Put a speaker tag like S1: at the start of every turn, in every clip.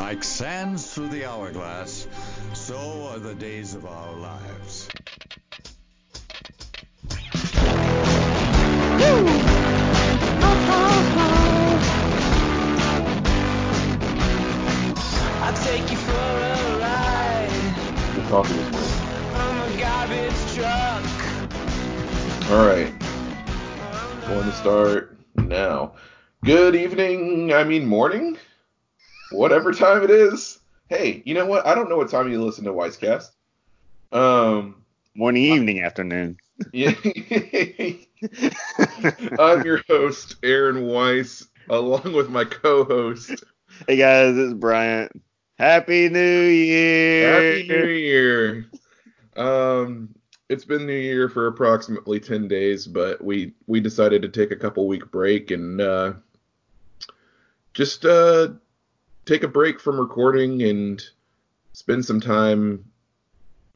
S1: Like sands through the hourglass, so are the days of our lives.
S2: I'll take you for
S3: The coffee is great.
S2: a garbage truck.
S3: All right. Going to start now. Good evening, I mean morning? Whatever time it is. Hey, you know what? I don't know what time you listen to Wisecast. Um,
S4: Morning, evening, afternoon.
S3: yeah. I'm your host, Aaron Weiss, along with my co-host.
S4: Hey guys, it's Bryant. Happy New Year.
S3: Happy New Year. Um, it's been New Year for approximately 10 days, but we we decided to take a couple week break and uh, just uh, take a break from recording and spend some time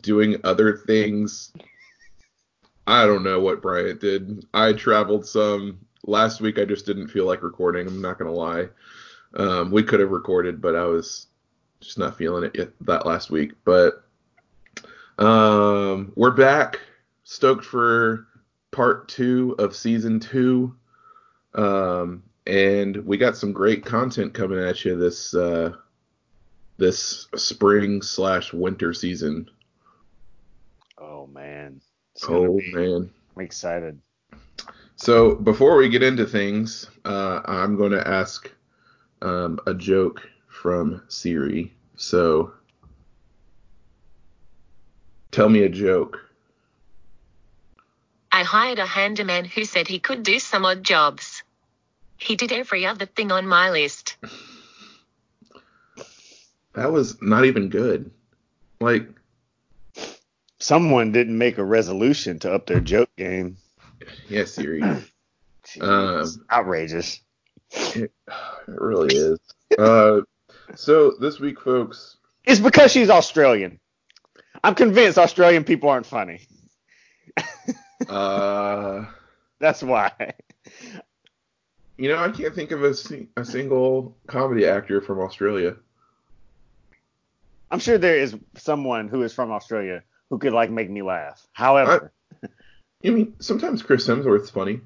S3: doing other things. I don't know what Bryant did. I traveled some. Last week I just didn't feel like recording, I'm not to lie. Um, we could have recorded, but I was just not feeling it yet that last week. But um, we're back, stoked for part two of season two, um, and we got some great content coming at you this uh, this spring slash winter season.
S4: Oh man. It's
S3: Oh
S4: be-
S3: man!
S4: I'm excited.
S3: So before we get into things, uh, I'm going to ask um, a joke from Siri. So tell me a joke.
S5: I hired a handyman who said he could do some odd jobs. He did every other thing on my list.
S3: That was not even good. Like,
S4: Someone didn't make a resolution to up their joke game.
S3: yeah, Siri.
S4: Jeez,
S3: Um,
S4: outrageous.
S3: It, it really is. Uh, so this week, folks,
S4: It's because she's Australian. I'm convinced Australian people aren't funny.
S3: uh,
S4: That's why.
S3: You know, I can't think of a, a single comedy actor from Australia.
S4: I'm sure there is someone who is from Australia who could like make me laugh. However,
S3: I mean, sometimes Chris Hemsworth's funny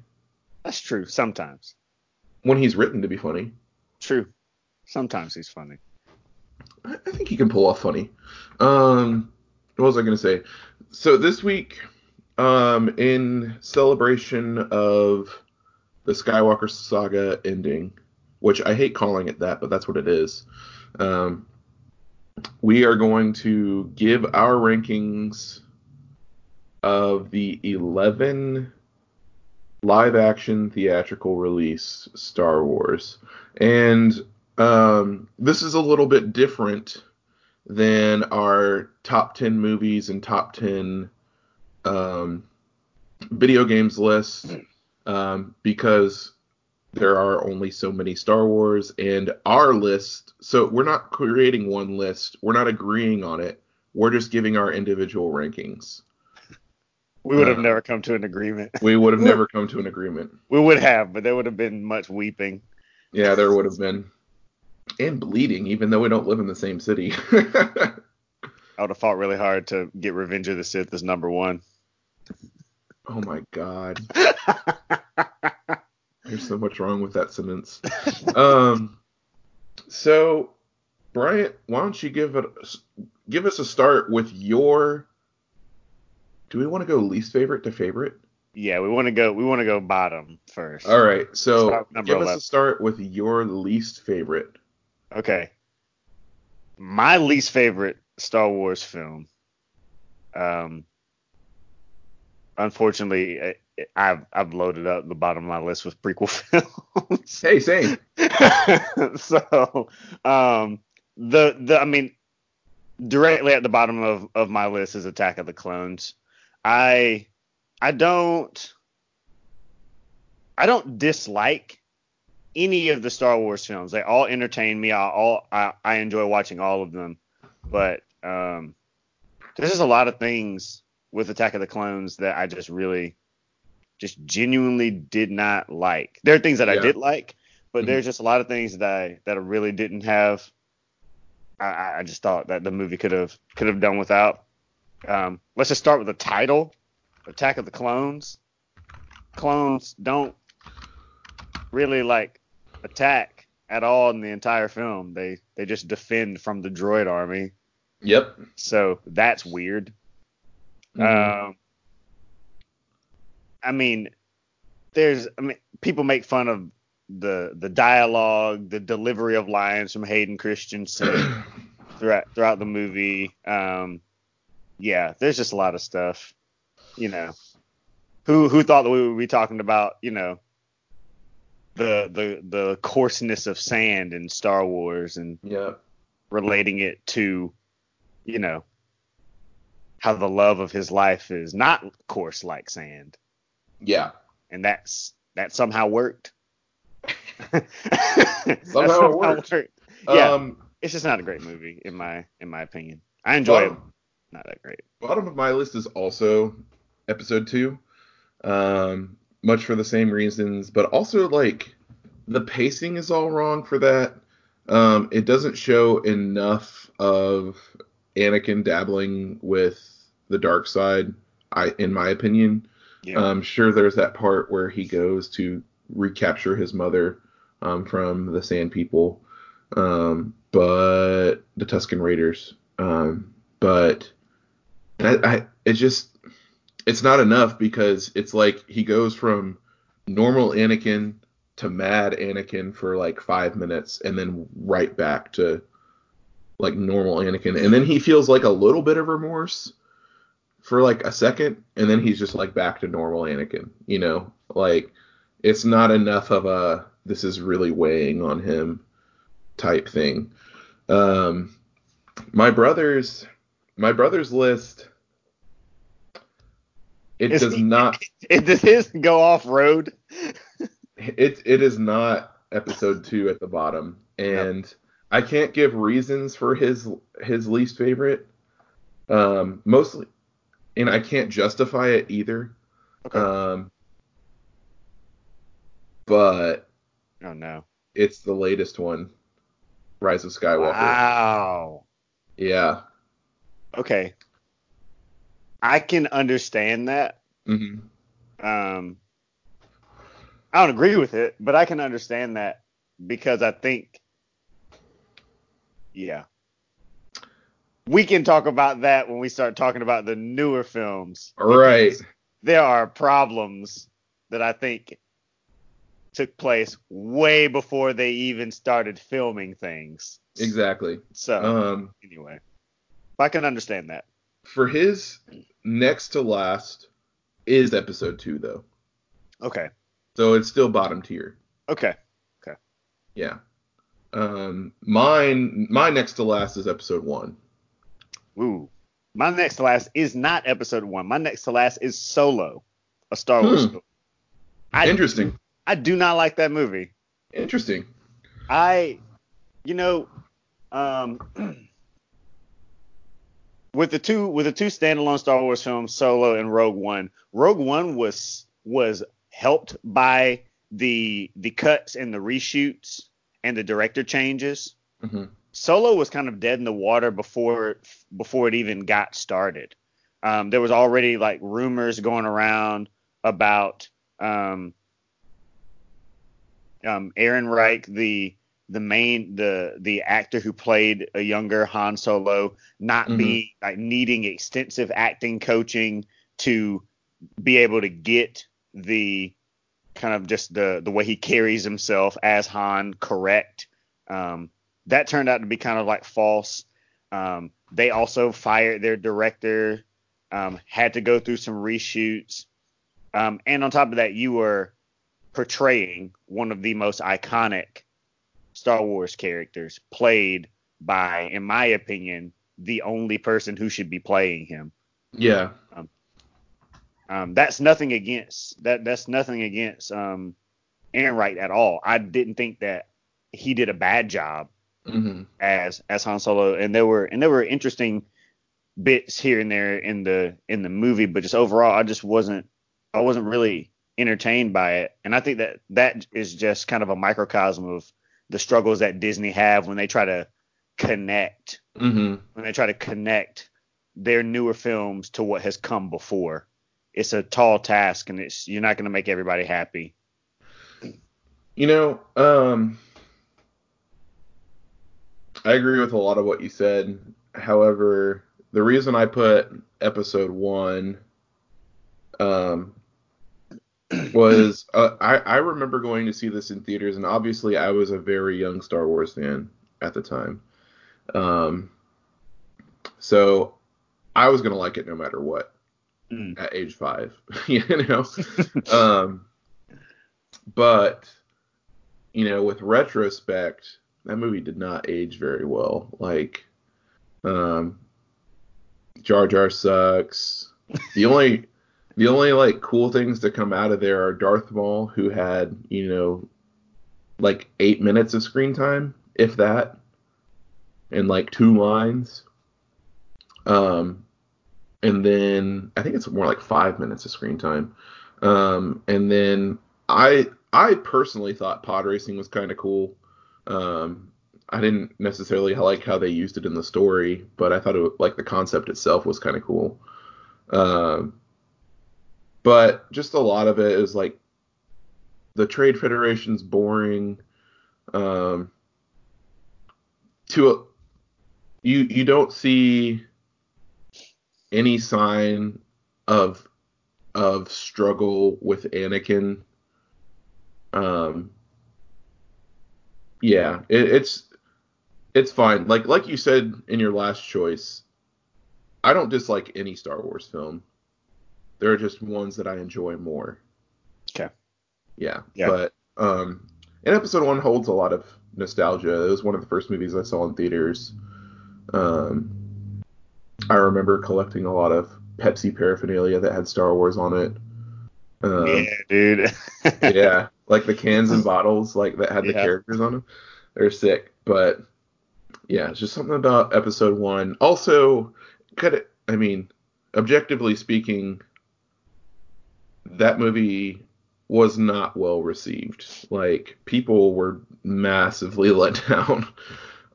S4: that's true. Sometimes.
S3: when he's written to be funny.
S4: True. Sometimes he's funny.
S3: I, I think he can pull off funny. Um, what was I going to say? So this week, um, in celebration of the Skywalker saga ending, which I hate calling it that, but that's what it is. Um, we are going to give our rankings of the 11 live action theatrical release Star Wars. And um, this is a little bit different than our top 10 movies and top 10 um, video games list um, because there are only so many Star Wars and our list. So we're not creating one list, we're not agreeing on it. We're just giving our individual rankings.
S4: We would have
S3: Uh,
S4: never come to an agreement.
S3: We would have never come to an agreement.
S4: We would have, but there would have been much weeping.
S3: Yeah, there would have been. And bleeding, even though we don't live in the same city.
S4: I would have fought really hard to get Revenge of the Sith as number one.
S3: Oh my god. There's so much wrong with that sentence. Um, so, Bryant, why don't you give it give us a start with your? Do we want to go least favorite to favorite?
S4: yeah, we want to go. We want to go bottom first.
S3: All right. So
S4: Start with number
S3: give us a start with your least favorite.
S4: Okay. My least favorite Star Wars film. Um. Unfortunately, I- I've I've loaded up the bottom of my list with prequel films.
S3: Hey, same.
S4: so, um, the the I mean, directly at the bottom of of my list is Attack of the Clones. I I don't I don't dislike any of the Star Wars films. They all entertain me. I all I, I enjoy watching all of them. But um, there's just a lot of things with Attack of the Clones that I just really just genuinely did not like. There are things that I did like, but
S3: Mhm.
S4: there's just a lot of things that I that I really didn't have I, I just thought that the movie could have could have done without. Um, let's just start with the title, Attack of the Clones. Clones don't really like attack at all in the entire film. They they just defend from the droid army.
S3: Yep.
S4: So that's weird.
S3: Mhm.
S4: Um, I mean, there's, I mean, people make fun of the the dialogue, the delivery of lines from Hayden Christensen throughout throughout the movie. Um, yeah, there's just a lot of stuff. You know, who who thought that we would be talking about, you know, the the the coarseness of sand in Star Wars and
S3: yeah.
S4: relating it to, you know, how the love of his life is not coarse like sand,
S3: Yeah.
S4: and that's that somehow worked. That
S3: Somehow it worked.
S4: Yeah,
S3: Um,
S4: it's just not a great movie in my in my opinion. I enjoy it, not that great.
S3: bottom of my list is also episode two. Um, much for the same reasons, but also like the pacing is all wrong for that. Um, it doesn't show enough of Anakin dabbling with the dark side. I, in my opinion,
S4: Yeah,
S3: I'm sure there's that part where he goes to recapture his mother um, from the Sand People, um, but the Tusken Raiders. Um, but I, I, it just, it's not enough because it's like he goes from normal Anakin to mad Anakin for like five minutes and then right back to like normal Anakin. And then he feels like a little bit of remorse for like a second and then he's just like back to normal Anakin, you know? Like it's not enough of a this is really weighing on him type thing. Um my brother's my brother's list it
S4: Is
S3: does
S4: he-
S3: not
S4: it, does his go off road?
S3: it it is not episode 2 at the bottom and I can't give reasons for his his least favorite. Um mostly and I can't justify it either.
S4: Okay.
S3: Um, but
S4: oh no!
S3: it's the latest one, Rise of Skywalker.
S4: Wow.
S3: Yeah.
S4: Okay. I can understand that.
S3: hmm
S4: Um, I don't agree with it, but I can understand that because I think, yeah, we can talk about that when we start talking about the newer films.
S3: Right.
S4: There are problems that I think took place way before they even started filming things.
S3: Exactly.
S4: So
S3: Um,
S4: anyway, I can understand that.
S3: for his next to last is episode two though,
S4: Okay.
S3: so it's still bottom tier.
S4: Okay. Okay.
S3: Yeah. Um, mine, my next to last is episode one.
S4: Ooh. My next to last is not episode one. My next to last is Solo, a Star Wars
S3: Hmm.
S4: film. I,
S3: Interesting.
S4: I do not like that movie.
S3: Interesting.
S4: I, you know, um, with the two with the two standalone Star Wars films, Solo and Rogue One. Rogue One was was helped by the the cuts and the reshoots and the director changes.
S3: hmm
S4: Solo was kind of dead in the water before before it even got started. Um, there was already like rumors going around about um, um, Ehrenreich, the the main the the actor who played a younger Han Solo, not
S3: Mhm.
S4: being like needing extensive acting coaching to be able to get the kind of just the the way he carries himself as Han correct. Um, that turned out to be kind of like false. Um, they also fired their director, um, had to go through some reshoots. Um, and on top of that, you were portraying one of the most iconic Star Wars characters, played by, in my opinion, the only person who should be playing him.
S3: Yeah.
S4: Um, that's nothing against that. That's nothing against um, Aaron Wright at all. I didn't think that he did a bad job
S3: hmm
S4: as as Han Solo, and there were and there were interesting bits here and there in the in the movie, but just overall, I just wasn't I wasn't really entertained by it, and I think that that is just kind of a microcosm of the struggles that Disney have when they try to connect
S3: hmm
S4: when they try to connect their newer films to what has come before. It's a tall task, and it's you're not going to make everybody happy.
S3: You know, um, I agree with a lot of what you said. However, the reason I put episode one um, was uh, I, I remember going to see this in theaters, and obviously I was a very young Star Wars fan at the time. Um, so I was gonna like it no matter what
S4: Mm.
S3: at age five, you know. um, but you know, with retrospect, that movie did not age very well. Like, um, Jar Jar sucks. The only the only like cool things to come out of there are Darth Maul, who had you know like eight minutes of screen time, if that, and like two lines. Um, and then I think it's more like five minutes of screen time. Um, and then I I personally thought pod racing was kind of cool. Um, I didn't necessarily like how they used it in the story, but I thought it like the concept itself was kind of cool. Um, but just a lot of it is like the Trade Federation's boring. Um, to a, you you don't see any sign of of struggle with Anakin. Um, yeah, it, it's it's fine. Like like you said in your last choice, I don't dislike any Star Wars film. There are just ones that I enjoy more.
S4: Okay.
S3: Yeah.
S4: Yeah.
S3: But um, and episode one holds a lot of nostalgia. It was one of the first movies I saw in theaters. Um, I remember collecting a lot of Pepsi paraphernalia that had Star Wars on it. Um,
S4: yeah, dude.
S3: yeah, like the cans and bottles like that had the
S4: Yeah.
S3: characters on them. They're sick, but yeah, it's just something about episode one. Also, could it, I mean, objectively speaking, that movie was not well received. Like people were massively let down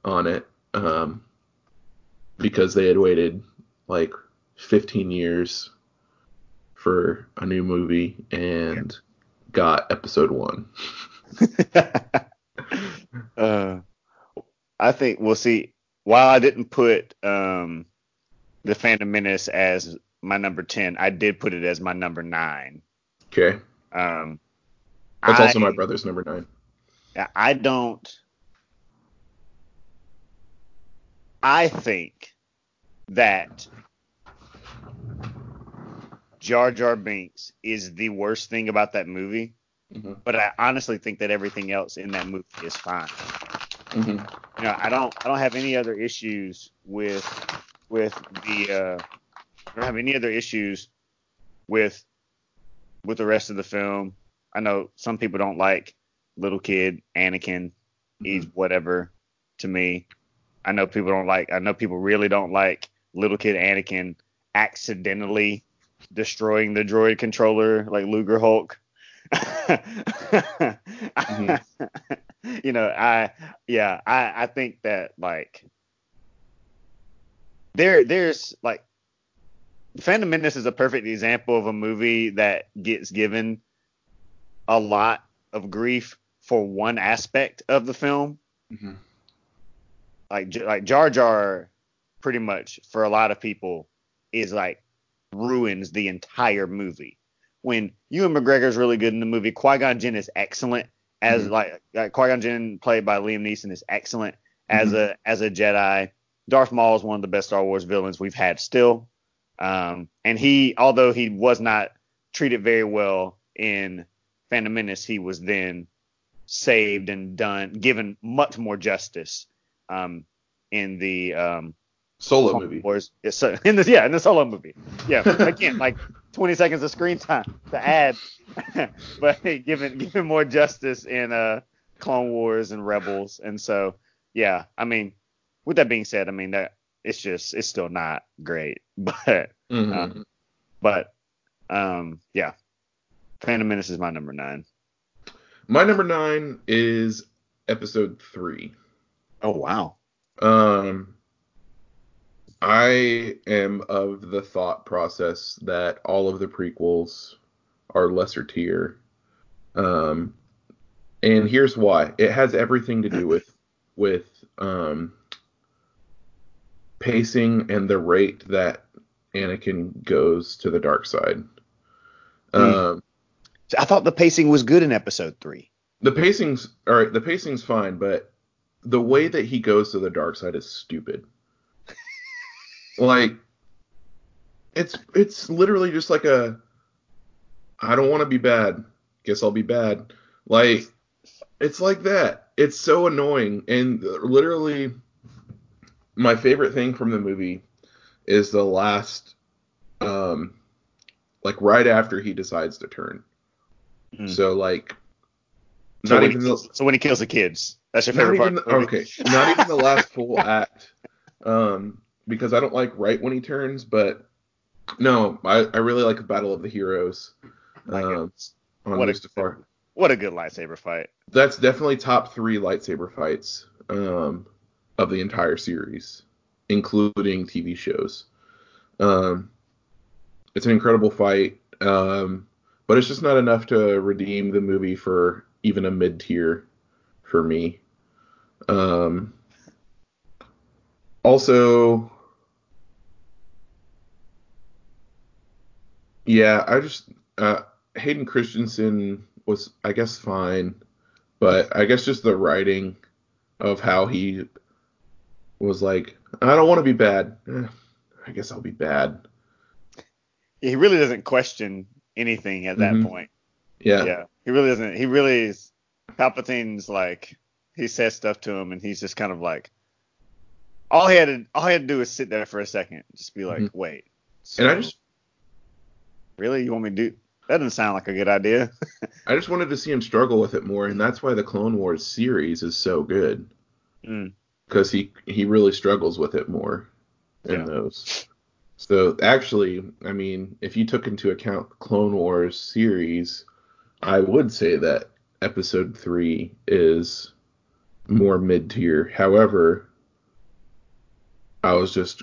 S3: on it um, because they had waited like 15 years for a new movie and got episode one.
S4: uh, I think we'll see. While I didn't put um, the Phantom Menace as my number ten, I did put it as my number nine.
S3: Okay,
S4: Um,
S3: that's
S4: I,
S3: also my brother's number nine.
S4: I don't. I think that Jar Jar Binks is the worst thing about that movie,
S3: Mhm.
S4: but I honestly think that everything else in that movie is fine.
S3: hmm
S4: you know, I don't I don't have any other issues with with the uh, I don't have any other issues with with the rest of the film. I know some people don't like little kid Anakin. He's whatever to me. I know people don't like. I know people really don't like little kid Anakin accidentally destroying the droid controller like Lucrehulk. you know, I yeah, I I think that like there there's like Phantom Menace is a perfect example of a movie that gets given a lot of grief for one aspect of the film.
S3: Mhm.
S4: Like like Jar Jar pretty much for a lot of people is like ruins the entire movie. When Ewan McGregor's really good in the movie, Qui-Gon Jinn is excellent as
S3: Mhm.
S4: like, like Qui-Gon Jinn played by Liam Neeson is excellent as a as a Jedi. Darth Maul is one of the best Star Wars villains we've had still. Um, and he, although he was not treated very well in Phantom Menace, he was then saved and done, given much more justice um, in the um,
S3: Solo movie.
S4: Wars. Yes, in the yeah, in the solo movie. Yeah, again, like 20 seconds of screen time to add, but hey, given given more justice in uh Clone Wars and Rebels, and so yeah, I mean, with that being said, I mean that it's just it's still not great, but
S3: Mhm.
S4: uh, but um yeah, Phantom Menace is my number nine.
S3: My number nine is episode three.
S4: Oh wow.
S3: Um, I am of the thought process that all of the prequels are lesser tier. Um, and here's why. It has everything to do with with um, pacing and the rate that Anakin goes to the dark side. Um,
S4: I thought the pacing was good in episode three.
S3: the pacing's all right. The pacing's fine, but the way that he goes to the dark side is stupid. like, it's it's literally just like a. I don't want to be bad. Guess I'll be bad. Like, it's like that. It's so annoying, and literally, my favorite thing from the movie is the last, um, like right after he decides to turn.
S4: Mm.
S3: So like,
S4: So
S3: not
S4: when,
S3: even
S4: he
S3: the,
S4: so when he kills the kids, that's your favorite part.
S3: the-
S4: of the movie?
S3: okay, not even the last full act, um, because I don't like right when he turns, but no, I, I really like Battle of the Heroes,
S4: My
S3: um, on
S4: What a- What a good lightsaber fight.
S3: That's definitely top three lightsaber fights, um, of the entire series, including TV shows. Um, it's an incredible fight, um, but it's just not enough to redeem the movie for even a mid tier for me. Um, also, yeah, I just uh, Hayden Christensen was, I guess, fine, but I guess just the writing of how he was like, I don't want to be bad. Eh, I guess I'll be bad.
S4: He really doesn't question anything at that
S3: Mhm.
S4: point.
S3: Yeah.
S4: Yeah. He really doesn't. He really is. Palpatine's like, he says stuff to him, and he's just kind of like, all he had to, all he had to do was sit there for a second, just be like,
S3: Mhm.
S4: wait.
S3: And I just
S4: really, you want me to do? That doesn't sound like a good idea.
S3: I just wanted to see him struggle with it more, and that's why the Clone Wars series is so good
S4: Mm.
S3: because he he really struggles with it more in
S4: Yeah.
S3: those. So actually, I mean, if you took into account the Clone Wars series, I would say that Episode three is more mid tier. However, I was just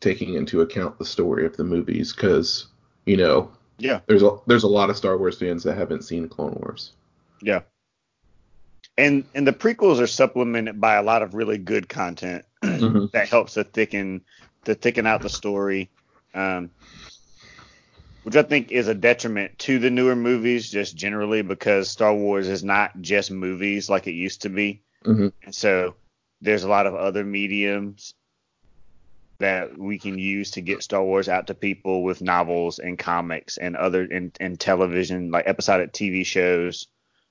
S3: taking into account the story of the movies because you know
S4: Yeah.
S3: there's a there's a lot of Star Wars fans that haven't seen Clone Wars.
S4: Yeah. And and the prequels are supplemented by a lot of really good content
S3: Mhm.
S4: that helps to thicken to thicken out the story. Um, which I think is a detriment to the newer movies just generally because Star Wars is not just movies like it used to be.
S3: Mhm.
S4: And so there's a lot of other mediums that we can use to get Star Wars out to people with novels and comics and other and, and television like episodic TV shows,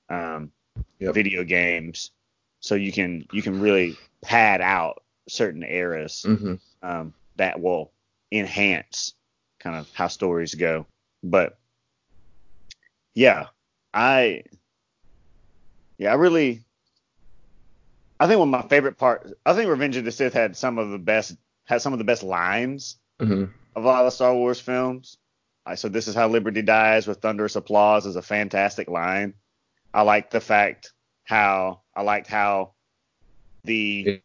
S4: um,
S3: Yep.
S4: video games. So you can you can really pad out certain eras
S3: hmm
S4: um, that will enhance kind of how stories go. But yeah, I yeah, I really I think one of my favorite parts I think Revenge of the Sith had some of the best had some of the best lines
S3: hmm
S4: of all the Star Wars films. I so this is how Liberty dies with thunderous applause is a fantastic line. I like the fact how I liked how the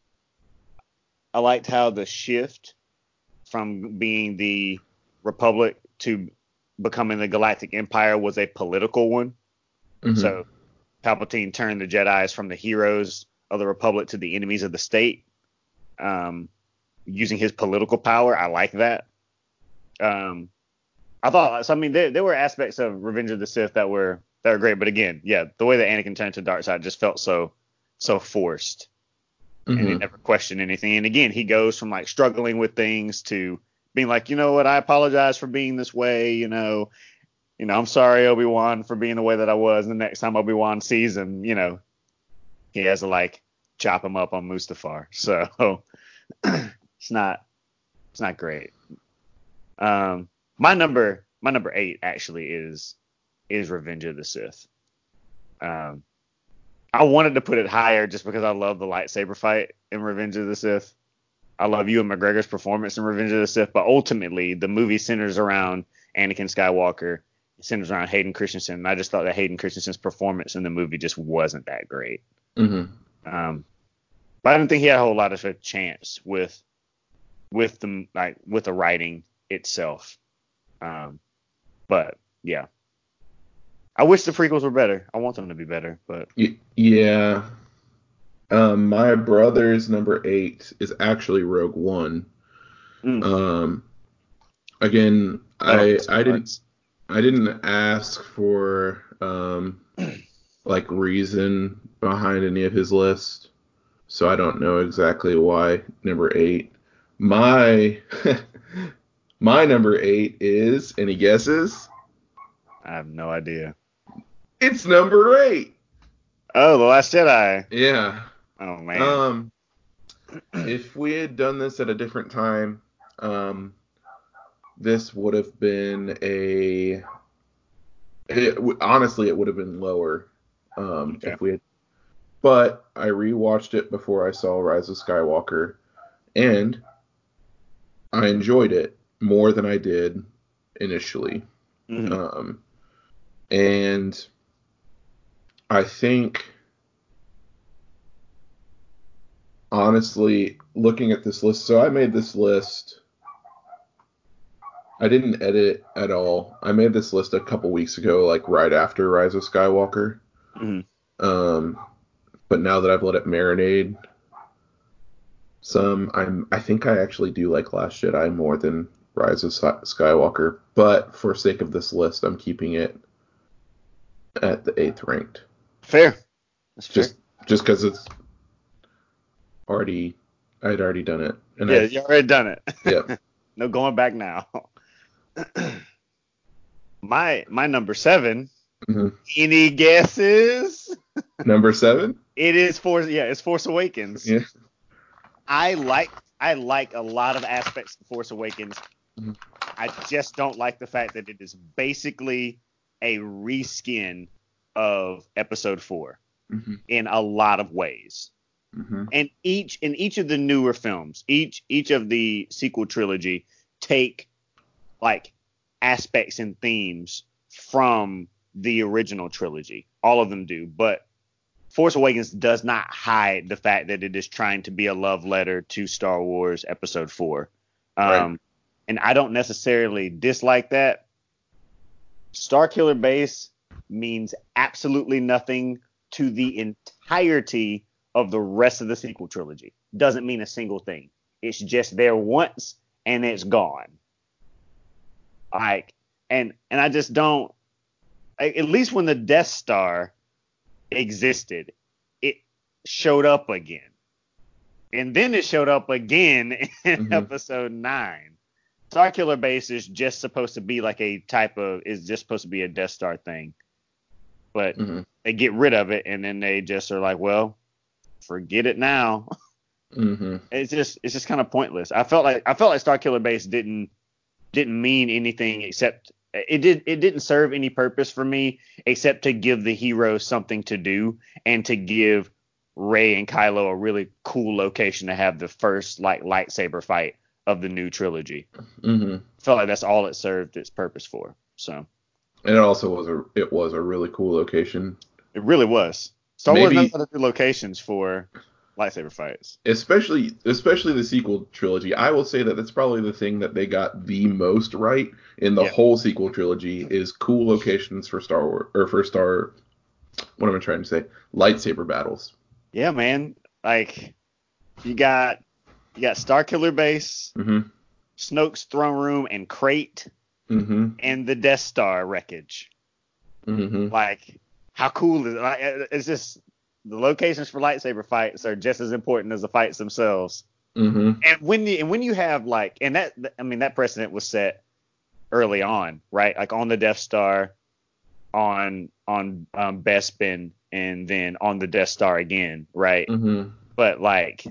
S4: I liked how the shift from being the Republic to becoming the Galactic Empire was a political one.
S3: hmm
S4: So Palpatine turned the Jedi's from the heroes of the Republic to the enemies of the state, um, using his political power. I like that. Um, I thought, so I mean, there, there were aspects of Revenge of the Sith that were that were great, but again, yeah, the way that Anakin turned to the dark side just felt so so forced, and he
S3: Mhm.
S4: never questioned anything. And again, he goes from like struggling with things to being like, you know what, I apologize for being this way, you know, you know, I'm sorry, Obi Wan, for being the way that I was. And the next time Obi Wan sees him, you know, he has to like chop him up on Mustafar. So it's not it's not great. Um, my number my number eight actually is is Revenge of the Sith. Um, I wanted to put it higher just because I love the lightsaber fight in Revenge of the Sith. I love Ewan McGregor's performance in Revenge of the Sith, but ultimately the movie centers around Anakin Skywalker. It centers around Hayden Christensen. And I just thought that Hayden Christensen's performance in the movie just wasn't that great.
S3: Hmm
S4: Um, but I didn't think he had a whole lot of a chance with with the like with the writing itself. Um, but yeah, I wish the prequels were better. I want them to be better, but
S3: yeah. Um, my brother's number eight is actually Rogue One.
S4: Mm.
S3: Um, again, I I didn't I didn't ask for um like reason behind any of his list, so I don't know exactly why number eight. My my number eight is any guesses?
S4: I have no idea.
S3: It's number eight.
S4: Oh, the Last Jedi.
S3: Yeah.
S4: Oh man.
S3: Um, if we had done this at a different time, um, this would have been a. It, honestly, it would have been lower. Um, if we had. But I rewatched it before I saw Rise of Skywalker, and I enjoyed it more than I did initially.
S4: Mhm.
S3: Um, and I think, honestly, looking at this list, so I made this list. I didn't edit at all. I made this list a couple weeks ago, like right after Rise of Skywalker.
S4: Mhm.
S3: Um, but now that I've let it marinate, some I'm I think I actually do like Last Jedi more than Rise of Skywalker. But for sake of this list, I'm keeping it at the eighth ranked.
S4: Fair. That's fair.
S3: Just just because it's already I'd already done it. And
S4: yeah,
S3: I,
S4: you already done it.
S3: yeah.
S4: no going back now. my my number seven.
S3: Mhm.
S4: Any guesses?
S3: Number seven.
S4: It is Force. Yeah, it's Force Awakens.
S3: Yeah.
S4: I like I like a lot of aspects of Force Awakens.
S3: Mhm.
S4: I just don't like the fact that it is basically a reskin of Episode Four
S3: hmm
S4: in a lot of ways.
S3: hmm
S4: and each in each of the newer films, each each of the sequel trilogy take like aspects and themes from the original trilogy. All of them do, but Force Awakens does not hide the fact that it is trying to be a love letter to Star Wars Episode Four. Um,
S3: Right.
S4: And I don't necessarily dislike that. Starkiller Base means absolutely nothing to the entirety of the rest of the sequel trilogy. Doesn't mean a single thing. It's just there once and it's gone. Like, and and I just don't. At least when the Death Star existed, it showed up again, and then it showed up again in
S3: Mhm.
S4: Episode Nine. Killer Base is just supposed to be like a type of is just supposed to be a Death Star thing, but
S3: hmm
S4: they get rid of it and then they just are like, well, forget it now.
S3: hmm
S4: It's just it's just kind of pointless. I felt like I felt like Starkiller Base didn't didn't mean anything except it did it didn't serve any purpose for me except to give the hero something to do and to give Rey and Kylo a really cool location to have the first like lightsaber fight of the new trilogy.
S3: hmm
S4: felt like that's all it served its purpose for. So
S3: And it also was a it was a really cool location,
S4: it really was. Star Wars
S3: Maybe-
S4: knows how to do locations for lightsaber fights.
S3: especially especially the sequel trilogy. I will say that that's probably the thing that they got the most right in the
S4: Yeah.
S3: whole sequel trilogy is cool locations for Star Wars or for Star. What am I trying to say? Lightsaber battles.
S4: Yeah, man. Like you got you got Starkiller Base,
S3: hmm
S4: Snoke's throne room and Crait,
S3: hmm
S4: and the Death Star wreckage.
S3: hmm
S4: Like how cool is it? Like, it's just the locations for lightsaber fights are just as important as the fights themselves.
S3: hmm
S4: and when you and when you have like and that I mean that precedent was set early on, right? Like on the Death Star, on on um, Bespin, and then on the Death Star again, right?
S3: hmm
S4: But like,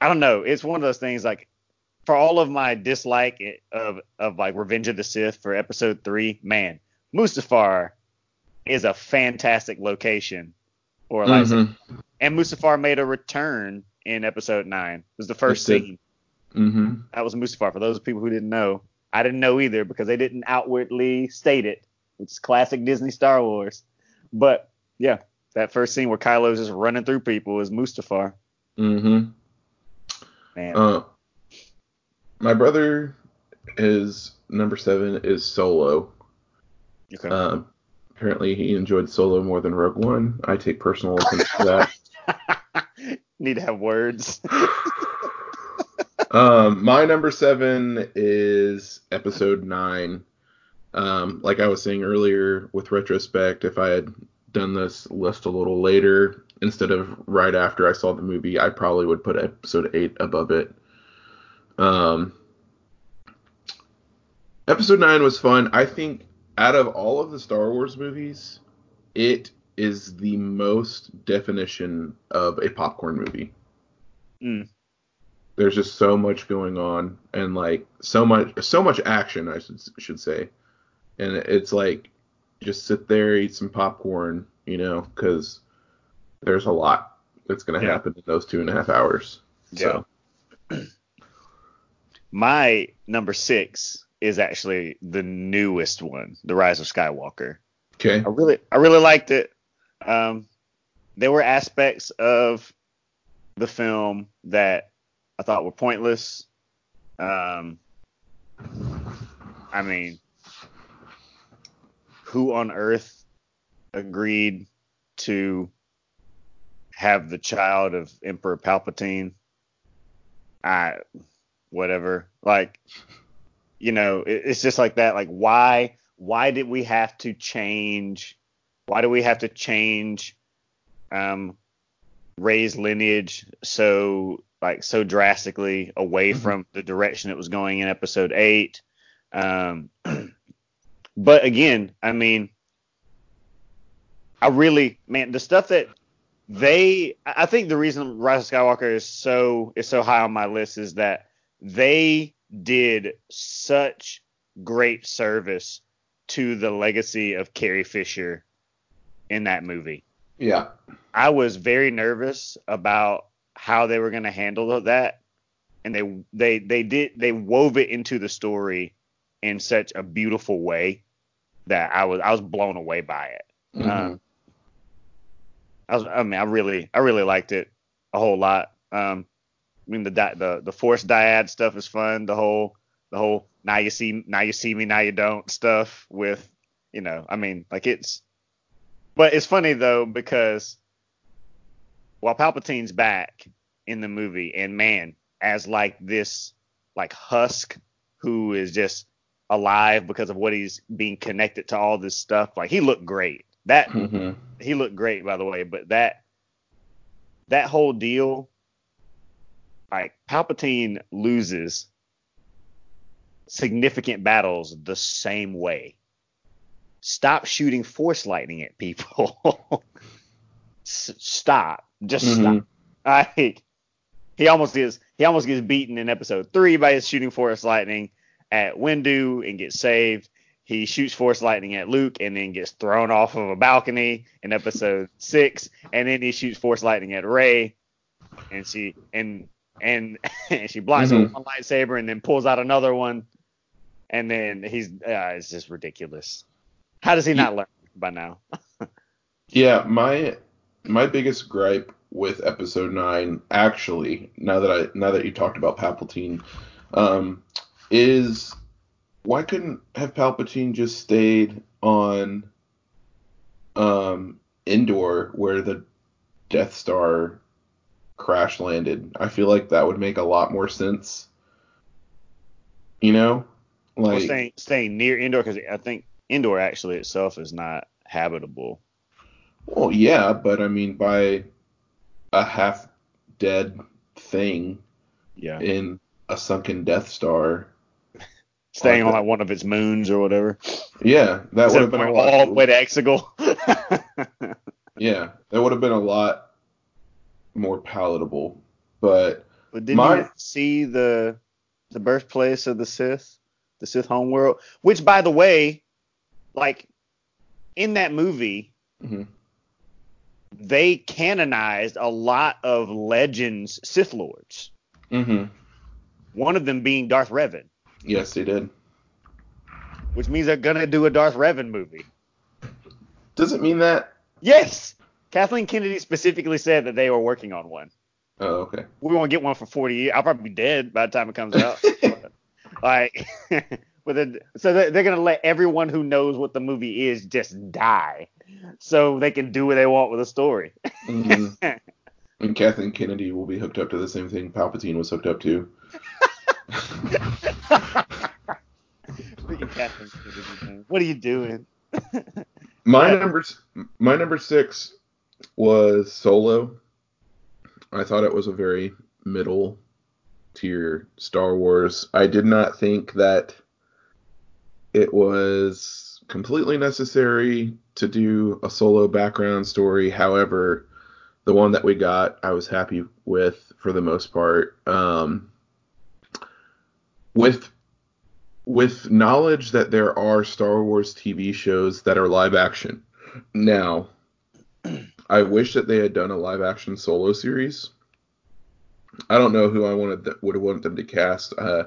S4: I don't know. It's one of those things like for all of my dislike of of like Revenge of the Sith for Episode Three, man, Mustafar is a fantastic location for a lightsaber
S3: hmm
S4: and Mustafar made a return in episode nine. It was the first scene.
S3: hmm
S4: That was Mustafar. For those people who didn't know, I didn't know either because they didn't outwardly state it, It's classic Disney Star Wars. But yeah, that first scene where Kylo's just running through people is Mustafar.
S3: Mm-hmm.
S4: Man,
S3: Uh, my brother is number seven is Solo.
S4: okay.
S3: Um, apparently he enjoyed Solo more than Rogue One. I take personal offense to that.
S4: Need to have words.
S3: Um, my number seven is episode nine. Um, like I was saying earlier, with retrospect, if I had done this list a little later instead of right after I saw the movie, I probably would put episode eight above it. Um, episode nine was fun. I think out of all of the Star Wars movies, it is the most definition of a popcorn movie.
S4: Mm.
S3: there's just so much going on and like so much so much action I should should say. And it's like just sit there eat some popcorn you know because there's a lot that's gonna
S4: Yeah.
S3: happen in those two and a half hours. So.
S4: My number six is actually the newest one, The Rise of Skywalker.
S3: okay
S4: I really, I really liked it. Um, there were aspects of the film that I thought were pointless. Um, I mean, who on earth agreed to have the child of Emperor Palpatine? I, whatever. Like, you know, it, it's just like that. Like, why? Why did we have to change? Why do we have to change um, Rey's lineage so like so drastically away from the direction it was going in Episode Eight? Um, but again, I mean, I really, man, the stuff that they, I I think the reason Rise of Skywalker is so is so high on my list is that they did such great service to the legacy of Carrie Fisher in that movie.
S3: yeah
S4: I was very nervous about how they were going to handle that, and they they they did they wove it into the story in such a beautiful way that I was I was blown away by it.
S3: Mhm.
S4: Um, I was I mean I really I really liked it a whole lot. Um, I mean the the the force dyad stuff is fun. The whole the whole now you see now you see me now you don't stuff with you know I mean like it's but it's funny though because while Palpatine's back in the movie and man as like this like husk who is just alive because of what he's being connected to all this stuff like he looked great that
S3: Mhm.
S4: he looked great by the way but that that whole deal like palpatine loses significant battles the same way. Stop shooting force lightning at people. S- stop. Just
S3: Mhm.
S4: stop. I, he almost gets he almost gets beaten in episode three by his shooting force lightning at Windu and gets saved. He shoots force lightning at Luke and then gets thrown off of a balcony in episode six, and then he shoots force lightning at Rey, and she and and, and she blocks
S3: Mhm.
S4: with one lightsaber and then pulls out another one, and then he's uh, it's just ridiculous. How does he not learn by now?
S3: Yeah, my my biggest gripe with episode nine, actually, now that I now that you talked about Palpatine, um, is why couldn't have Palpatine just stayed on um Endor where the Death Star crash landed? I feel like that would make a lot more sense. You know? Like
S4: staying staying near Endor because I think Endor actually itself is not habitable.
S3: Well, yeah, but I mean, by a half dead thing
S4: Yeah.
S3: in a sunken Death Star,
S4: staying on like one of its moons or whatever.
S3: yeah, that would have been a lot.
S4: all the way to Exegol.
S3: Yeah, that would have been a lot more palatable. But
S4: but did
S3: My-
S4: you see the the birthplace of the Sith, the Sith homeworld? Which, by the way, like in that movie,
S3: mhm,
S4: they canonized a lot of legends Sith lords.
S3: mhm,
S4: One of them being Darth Revan,
S3: yes, they did.
S4: which means they're gonna do a Darth Revan movie.
S3: Does it mean that?
S4: Yes, Kathleen Kennedy specifically said that they were working on one.
S3: Oh, okay.
S4: We're gonna get one for 40 years. I'll probably be dead by the time it comes out. like, but then, so they're, they're gonna let everyone who knows what the movie is just die, so they can do what they want with the story.
S3: Mhm. And Kathleen Kennedy will be hooked up to the same thing Palpatine was hooked up to.
S4: what are you doing?
S3: My number my number six was Solo. I thought it was a very middle tier Star Wars. I did not think that it was completely necessary to do a solo background story. However, the one that we got, I was happy with for the most part. Um, with with knowledge that there are Star Wars TV shows that are live action. Now, I wish that they had done a live action solo series. I don't know who I wanted that would wanted them to cast. Uh,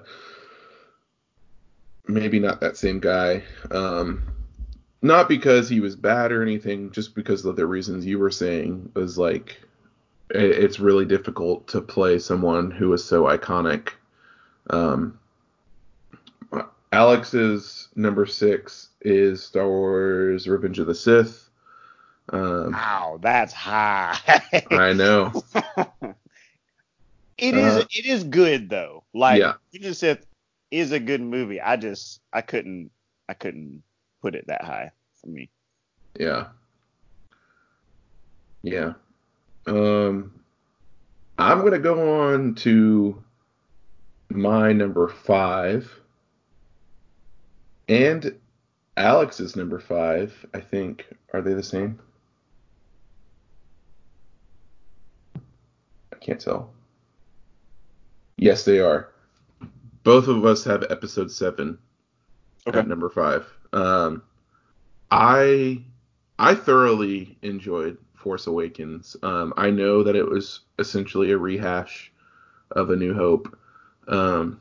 S3: maybe not that same guy. Um, not because he was bad or anything, just because of the reasons you were saying was like it, it's really difficult to play someone who is so iconic. Um, Alex's number six is Star Wars: Revenge of the Sith. Um,
S4: Wow, that's high.
S3: I know.
S4: It is.
S3: Uh,
S4: it is good though. Like
S3: Yeah.
S4: you just said, is a good movie. I just I couldn't I couldn't put it that high for me.
S3: Yeah. Yeah. Um, I'm gonna go on to my number five, and Alex's number five. I think are they the same? Can't tell. Yes, they are. Both of us have episode seven
S4: Okay.
S3: at number five. Um, I I thoroughly enjoyed Force Awakens. Um, I know that it was essentially a rehash of A New Hope. Um,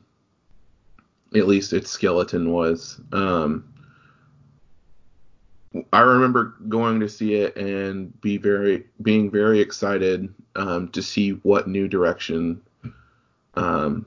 S3: at least its skeleton was. Um, I remember going to see it and be very being very excited um, to see what new direction um,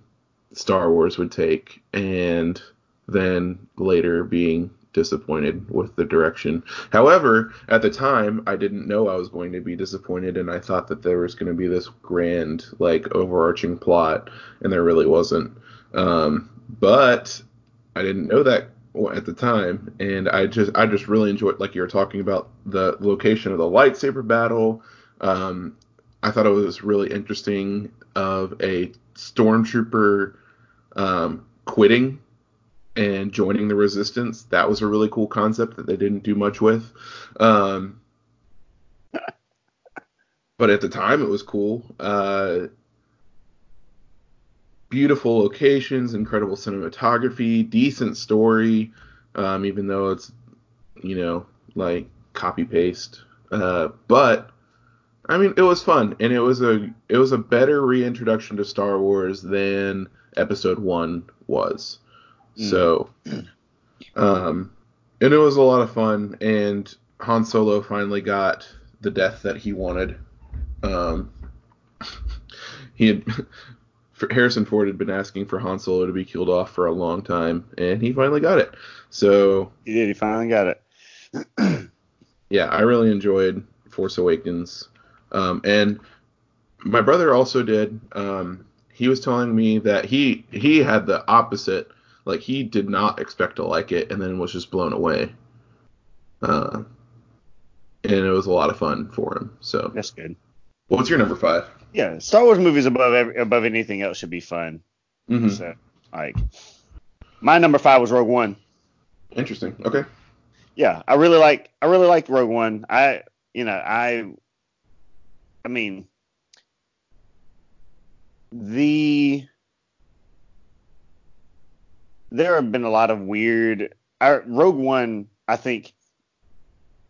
S3: Star Wars would take, and then later being disappointed with the direction. However, at the time, I didn't know I was going to be disappointed, and I thought that there was going to be this grand, like, overarching plot, and there really wasn't. Um, but I didn't know that at the time, and I just, I just really enjoyed, like you were talking about, the location of the lightsaber battle. Um, I thought it was really interesting of a stormtrooper um, quitting and joining the resistance. That was a really cool concept that they didn't do much with. Um, but at the time, it was cool. Uh, beautiful locations, incredible cinematography, decent story, um, even though it's, you know, like copy paste. Uh, but I mean, it was fun, and it was a it was a better reintroduction to Star Wars than Episode One was.
S4: Mm.
S3: So, um, and it was a lot of fun, and Han Solo finally got the death that he wanted. Um, he had Harrison Ford had been asking for Han Solo to be killed off for a long time, and he finally got it. So
S4: He did. He finally got it.
S3: yeah, I really enjoyed Force Awakens. Um, and my brother also did. Um, he was telling me that he he had the opposite. Like he did not expect to like it, and then was just blown away. Uh, and it was a lot of fun for him. So,
S4: That's good.
S3: What's your number five?
S4: Yeah, Star Wars movies above every, above anything else should be fun.
S3: Mm-hmm.
S4: So like, my number five was Rogue One.
S3: Interesting. Okay.
S4: yeah, I really like I really like Rogue One. I you know I I mean the there have been a lot of weird I, Rogue One. I think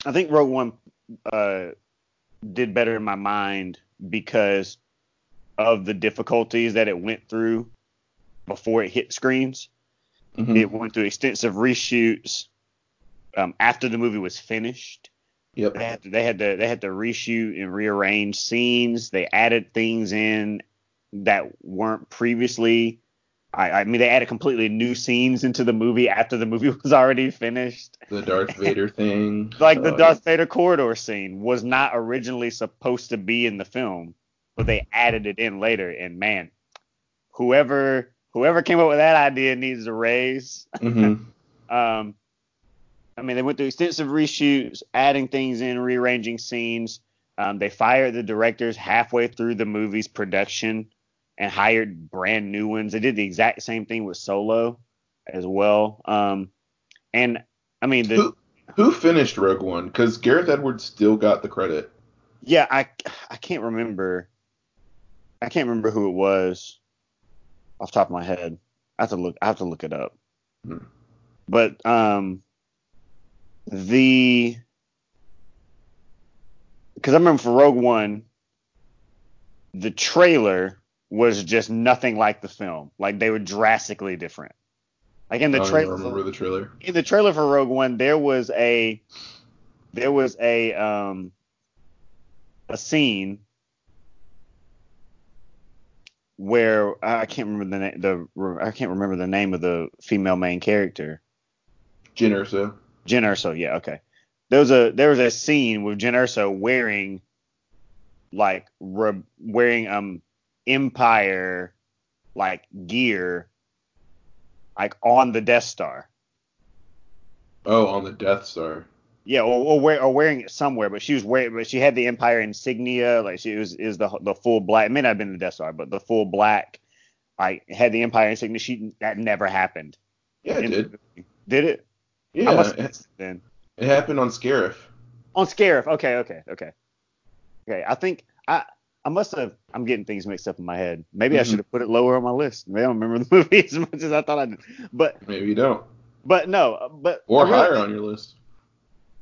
S4: I think Rogue One uh, did better in my mind because of the difficulties that it went through before it hit screens.
S3: Mhm.
S4: It went through extensive reshoots um, after the movie was finished.
S3: Yep.
S4: They had to, they had to they had to reshoot and rearrange scenes. They added things in that weren't previously. I, I mean, they added completely new scenes into the movie after the movie was already finished.
S3: The Darth Vader thing.
S4: Like the
S3: uh,
S4: Darth Vader corridor scene was not originally supposed to be in the film, but they added it in later. And man, whoever whoever came up with that idea needs a raise.
S3: mhm.
S4: Um, I mean, they went through extensive reshoots, adding things in, rearranging scenes. Um, they fired the directors halfway through the movie's production and hired brand new ones. They did the exact same thing with Solo as well. Um, and I mean, the,
S3: Who who finished Rogue One? Because Gareth Edwards still got the credit.
S4: yeah, I I can't remember. I can't remember who it was off the top of my head. I have to look. I have to look it up.
S3: Hmm.
S4: But um, the because I remember for Rogue One, the trailer was just nothing like the film. Like they were drastically different. Like in the
S3: I don't
S4: trailer,
S3: remember the trailer.
S4: in the trailer for Rogue One, there was a there was a um a scene where I can't remember the name the I can't remember the name of the female main character.
S3: Jyn Erso.
S4: Jyn Erso, yeah, okay. There was a there was a scene with Jyn Erso wearing like re, wearing um Empire like gear like on the Death Star.
S3: Oh, on the Death Star.
S4: Yeah, or, or, wear, or wearing it somewhere, but she was wearing, but she had the Empire insignia, like she was is the the full black. It may not have been the Death Star, but the full black, like had the Empire insignia. She that never happened.
S3: Yeah, it
S4: in
S3: did.
S4: Did it? I
S3: Yeah,
S4: must have
S3: it,
S4: it then.
S3: it happened on Scarif.
S4: On Scarif. Okay, okay, okay. Okay, I think I I must have. I'm getting things mixed up in my head. Maybe I
S3: Mhm.
S4: should have put it lower on my list. Maybe I don't remember the movie as much as I thought I did. But
S3: Maybe you don't.
S4: but no, but
S3: Or
S4: really-
S3: higher on your list.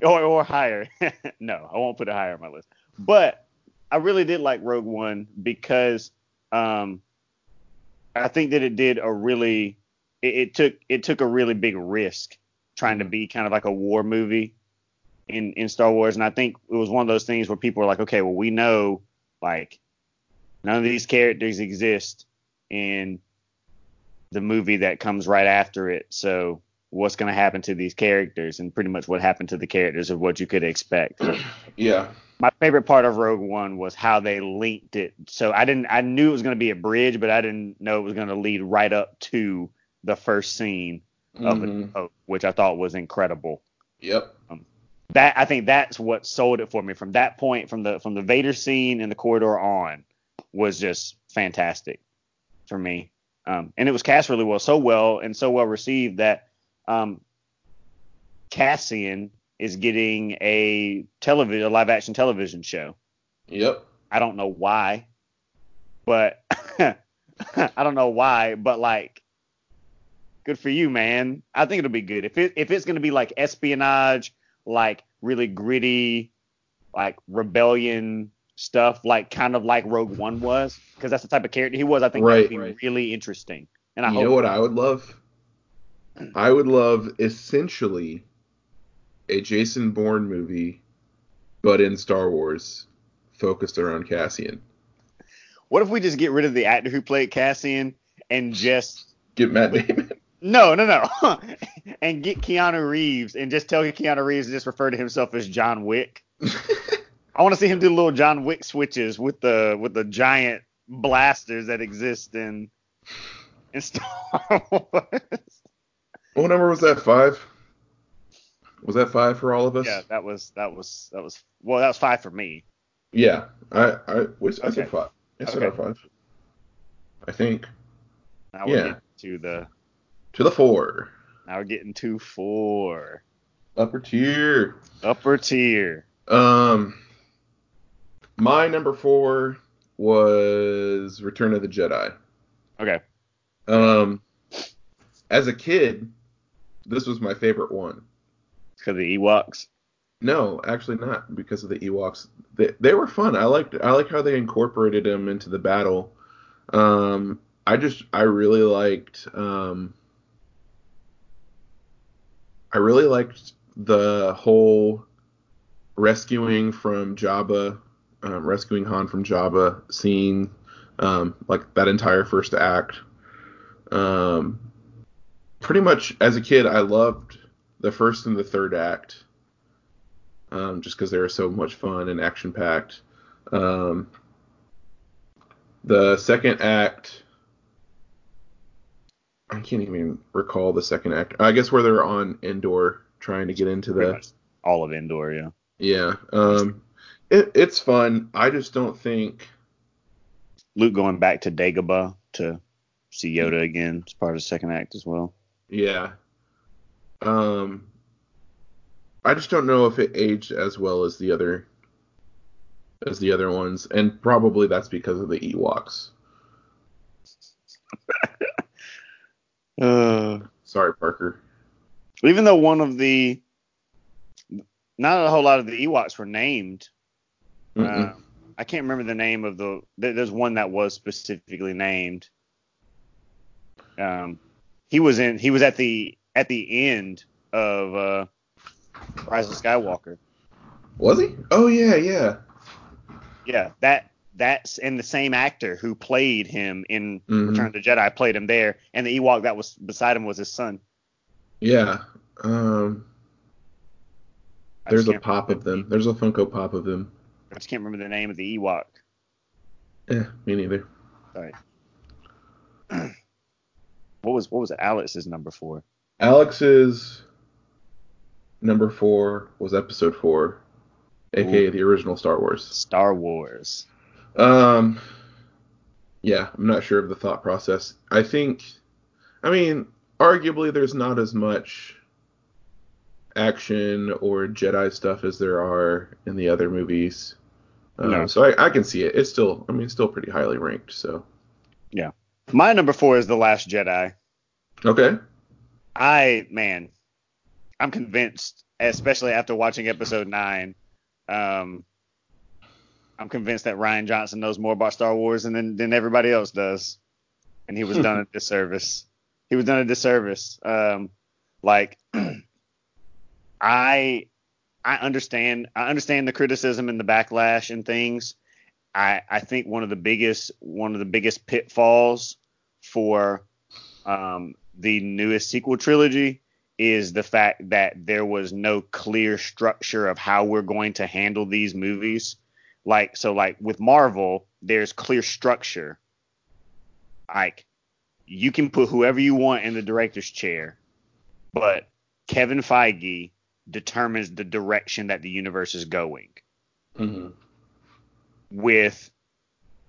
S4: or or higher. no, I won't put it higher on my list. But I really did like Rogue One because um I think that it did a really it, it took it took a really big risk trying to be kind of like a war movie in in Star Wars and I think it was one of those things where people were like okay well we know like none of these characters exist in the movie that comes right after it so what's going to happen to these characters and pretty much what happened to the characters of what you could expect
S3: Yeah.
S4: my favorite part of Rogue One was how they linked it. So I didn't I knew it was going to be a bridge, but I didn't know it was going to lead right up to the first scene of
S3: Mhm.
S4: it, which I thought was incredible.
S3: Yep.
S4: That I think that's what sold it for me. From that point, from the from the Vader scene in the corridor on, was just fantastic for me. Um, and it was cast really well, so well and so well received that um, Cassian is getting a television, a live action television show.
S3: Yep.
S4: I don't know why, but I don't know why, but like, good for you, man. I think it'll be good. If it if it's gonna be like espionage, like really gritty, like rebellion stuff, like kind of like Rogue One was, because that's the type of character he was. I think that would be
S3: right.
S4: really interesting. And I
S3: you
S4: hope
S3: know what I would love? I would love essentially a Jason Bourne movie, but in Star Wars, focused around Cassian.
S4: What if we just get rid of the actor who played Cassian and just
S3: Get Matt Damon.
S4: No, no, no. and get Keanu Reeves and just tell Keanu Reeves to just refer to himself as John Wick. I want to see him do little John Wick switches with the with the giant blasters that exist in in Star Wars.
S3: what number was that? Five. Was that five for all of us?
S4: yeah, that was that was that was well, that was five for me.
S3: Yeah. I I, which, I
S4: Okay.
S3: said five. I said
S4: Okay.
S3: five. I think
S4: Now we're
S3: Yeah.
S4: to the
S3: to the four.
S4: now we're getting to four
S3: Upper tier.
S4: upper tier.
S3: Um, my number four was Return of the Jedi.
S4: Okay,
S3: Um, as a kid, this was my favorite one.
S4: because the Ewoks.
S3: No, actually not because of the Ewoks. They, they were fun. I liked I like how they incorporated them into the battle. Um, I just I really liked um, I really liked the whole rescuing from Jabba, um, rescuing Han from Jabba, scene, um, like that entire first act. Um, pretty much as a kid, I loved the first and the third act, um, just because they were so much fun and action packed. Um, the second act, I can't even recall the second act. I guess where they're on Endor trying to get into the
S4: all of Endor, yeah.
S3: yeah. Um, it, it's fun. I just don't think.
S4: Luke going back to Dagobah to see Yoda again as part of the second act as well.
S3: Yeah. Um, I just don't know if it aged as well as the other as the other ones, and probably that's because of the Ewoks.
S4: Uh,
S3: Sorry, Parker.
S4: even though one of the, not a whole lot of the Ewoks were named. Uh, I can't remember the name of the. There's one that was specifically named. Um, he was in. He was at the at the end of uh, Rise of Skywalker.
S3: Was he? Oh yeah, yeah.
S4: Yeah, that that's and the same actor who played him in
S3: Mhm.
S4: Return of the Jedi played him there, and the Ewok that was beside him was his son.
S3: Yeah. Um, there's a pop
S4: remember
S3: of them. There's a Funko Pop of them.
S4: I just can't remember the name of the Ewok.
S3: Yeah, me neither.
S4: Sorry. what was what was Alex's number four?
S3: Alex's number four was Episode Four, aka
S4: Ooh.
S3: the original Star Wars.
S4: Star Wars.
S3: Um, yeah, I'm not sure of the thought process. I think, I mean, arguably there's not as much action or Jedi stuff as there are in the other movies. Um,
S4: No.
S3: So I, I can see it. It's still, I mean, it's still pretty highly ranked. So Yeah.
S4: My number four is The Last Jedi.
S3: okay,
S4: I man, I'm convinced, especially after watching episode nine, um, I'm convinced that Rian Johnson knows more about Star Wars than than everybody else does, and he was done a disservice. He was done a disservice. Um, like I I understand I understand the criticism and the backlash and things. I I think one of the biggest one of the biggest pitfalls for um, the newest sequel trilogy is the fact that there was no clear structure of how we're going to handle these movies. Like so like with Marvel, there's clear structure. Like you can put whoever you want in the director's chair, but Kevin Feige determines the direction that the universe is going.
S3: mm-hmm.
S4: With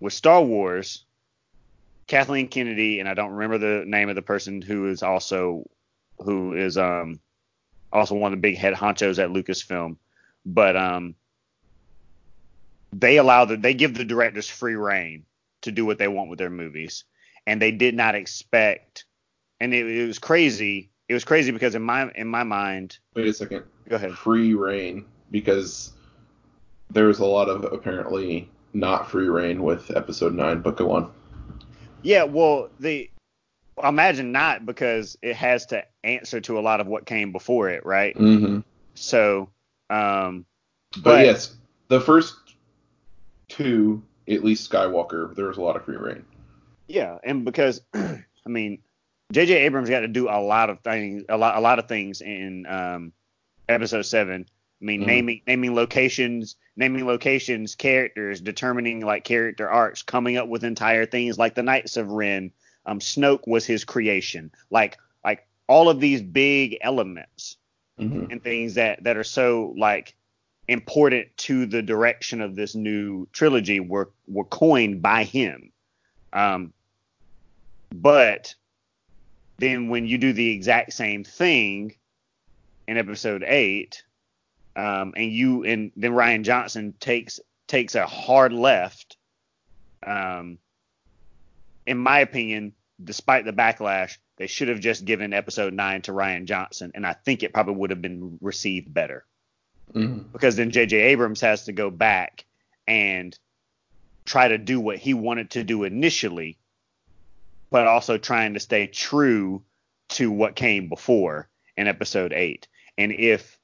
S4: with Star Wars, Kathleen Kennedy and I don't remember the name of the person who is also who is um also one of the big head honchos at Lucasfilm, but um they allow the they give the directors free rein to do what they want with their movies, and they did not expect, and it, it was crazy. It was crazy because in my in my mind,
S3: wait a second.
S4: go ahead.
S3: Free rein because there was a lot of apparently not free rein with Episode Nine. But go on.
S4: Yeah, well, the I imagine not because it has to answer to a lot of what came before it, right?
S3: Mm-hmm.
S4: So, um,
S3: But,
S4: But-
S3: yes, the first two, at least Skywalker, there was a lot of free rein.
S4: yeah, and because I mean, J.J. Abrams got to do a lot of things, a lot, a lot of things in um, Episode Seven. I mean,
S3: Mhm.
S4: naming naming locations, naming locations, characters, determining like character arcs, coming up with entire things like the Knights of Ren. Um, Snoke was his creation. Like like all of these big elements
S3: Mm-hmm.
S4: and things that that are so like important to the direction of this new trilogy were were coined by him. Um, but then when you do the exact same thing in episode eight, um, and you and then Rian Johnson takes takes a hard left. Um, in my opinion, despite the backlash, they should have just given episode nine to Rian Johnson, and I think it probably would have been received better
S3: Mm-hmm.
S4: because then J.J. Abrams has to go back and try to do what he wanted to do initially, but also trying to stay true to what came before in episode eight. And if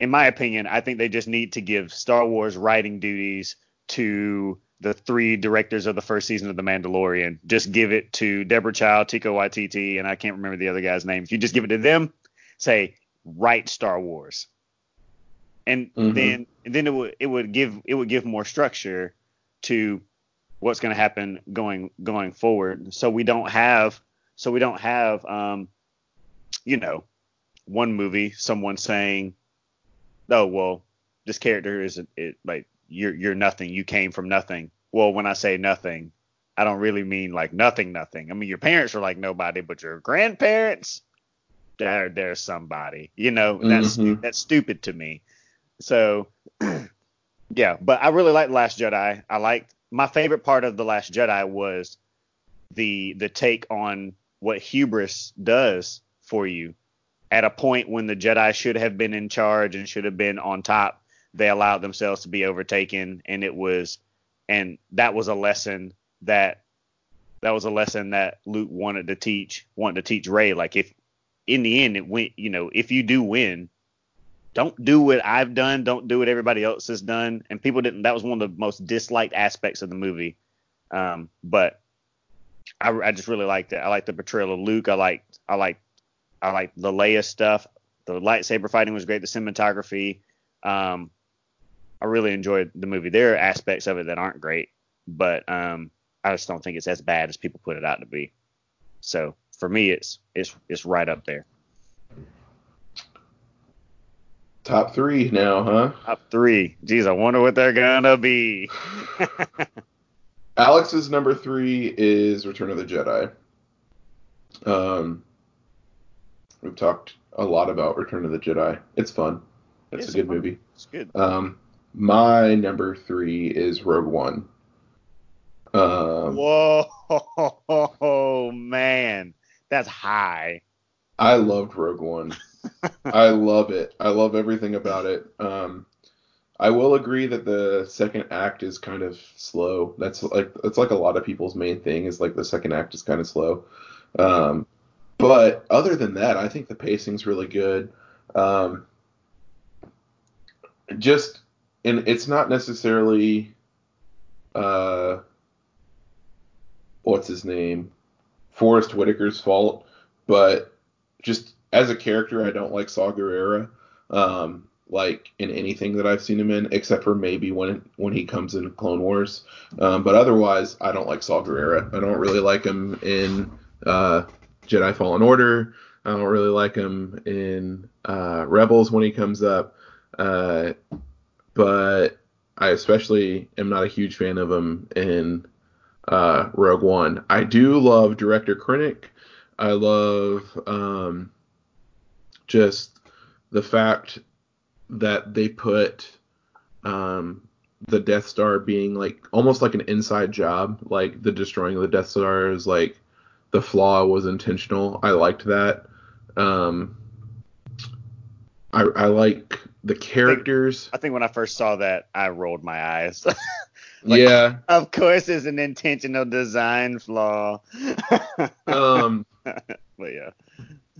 S4: in my opinion, I think they just need to give Star Wars writing duties to the three directors of the first season of The Mandalorian. Just give it to Deborah Chow, Taika Waititi, and I can't remember the other guy's name. If you just give it to them, say write Star Wars, and
S3: Mhm.
S4: then and then it would it would give it would give more structure to what's going to happen going going forward. So we don't have so we don't have um you know one movie someone saying oh well this character is it like you're you're nothing you came from nothing well when i say nothing i don't really mean like nothing nothing i mean your parents are like nobody but your grandparents they're they're somebody you know that's
S3: Mhm.
S4: that's stupid to me so yeah but i really like the last jedi i liked my favorite part of the last jedi was the the take on what hubris does for you at a point when the Jedi should have been in charge and should have been on top, they allowed themselves to be overtaken, and it was, and that was a lesson that that was a lesson that Luke wanted to teach, wanted to teach Rey. Like if in the end it went, you know, if you do win, don't do what I've done, don't do what everybody else has done, and people didn't. That was one of the most disliked aspects of the movie. Um, but I, I just really liked it. I liked the portrayal of Luke. I liked I liked I like the Leia stuff. The lightsaber fighting was great. The cinematography. Um, I really enjoyed the movie. There are aspects of it that aren't great, but um, I just don't think it's as bad as people put it out to be. So for me, it's it's it's right up there.
S3: Top three now, huh?
S4: Top three. Geez, I wonder what they're gonna be.
S3: Alex's number three is Return of the Jedi. Um, we've talked a lot about Return of the Jedi. It's fun. It's
S4: It's
S3: a good
S4: fun.
S3: movie.
S4: It's good.
S3: Um, my number three is Rogue One. Um,
S4: Whoa, man, that's high.
S3: I loved Rogue One. I love it. I love everything about it. Um, I will agree that the second act is kind of slow. That's like that's like a lot of people's main thing is like the second act is kind of slow. Um, but other than that, I think the pacing's really good. Um, just and it's not necessarily uh, what's his name, Forest Whitaker's fault, but just as a character, I don't like Saw Gerrera. Um, like in anything that I've seen him in, except for maybe when when he comes in Clone Wars. Um, but otherwise, I don't like Saw Gerrera. I don't really like him in uh, Jedi Fallen Order. I don't really like him in uh, Rebels when he comes up. Uh, but I especially am not a huge fan of him in uh, Rogue One. I do love director Krennic. I love um, just the fact that they put um, the Death Star being like almost like an inside job, like the destroying of the Death Star is like the flaw was intentional. I liked that. Um, I, I like the characters.
S4: I think when I first saw that, I rolled my eyes. Like-
S3: yeah.
S4: of course, it's an intentional design flaw.
S3: Um,
S4: but yeah,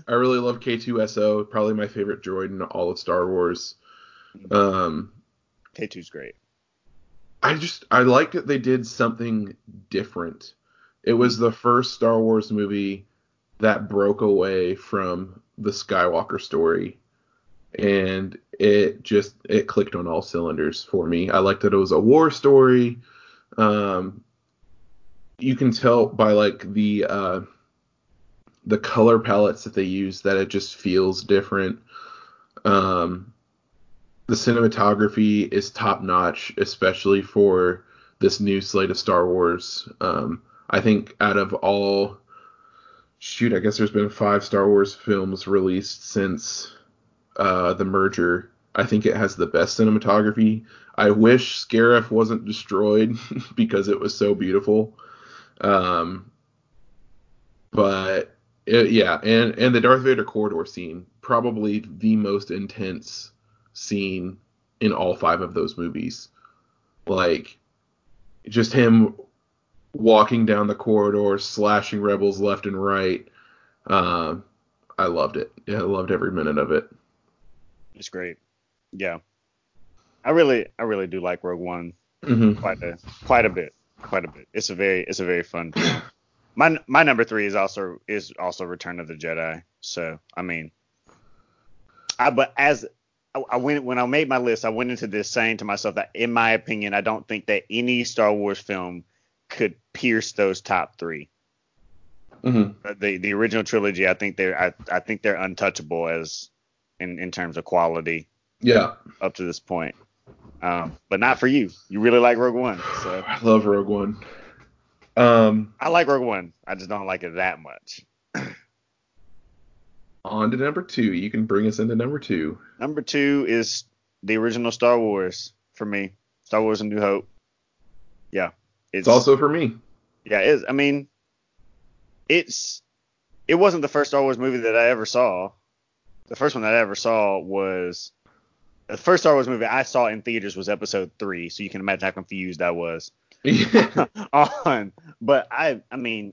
S3: I really love K2SO, probably my favorite droid in all of Star Wars. Um,
S4: K2's great.
S3: I just I liked that they did something different. It was the first Star Wars movie that broke away from the Skywalker story and it just it clicked on all cylinders for me. I liked that it was a war story. Um you can tell by like the uh the color palettes that they use that it just feels different. Um the cinematography is top notch, especially for this new slate of Star Wars. Um, I think out of all, shoot, I guess there's been five Star Wars films released since uh, the merger. I think it has the best cinematography. I wish Scarif wasn't destroyed because it was so beautiful. Um, but it, yeah, and and the Darth Vader corridor scene, probably the most intense scene in all five of those movies. Like just him walking down the corridor, slashing rebels left and right. Um, I loved it. Yeah, I loved every minute of it.
S4: It's great. Yeah. I really I really do like Rogue One
S3: Mm-hmm.
S4: quite a quite a bit. Quite a bit. It's a very it's a very fun. My my number three is also is also Return of the Jedi. So I mean I but as I, I went when I made my list, I went into this saying to myself that in my opinion, I don't think that any Star Wars film could pierce those top three.
S3: Mm-hmm.
S4: Uh, The the original trilogy, I think they're I, I think they're untouchable as in, in terms of quality
S3: Yeah,
S4: up to this point. Um, but not for you. You really like Rogue One. So
S3: I love Rogue One. Um,
S4: I like Rogue One. I just don't like it that much.
S3: on to number two. You can bring us into number two.
S4: Number two is the original Star Wars for me. Star Wars: A New Hope. Yeah,
S3: It's also for me.
S4: yeah. It is. I mean, it's it wasn't the first Star Wars movie that I ever saw. The first one that I ever saw was the first Star Wars movie I saw in theaters was Episode Three. So you can imagine how confused I was. on. But I I mean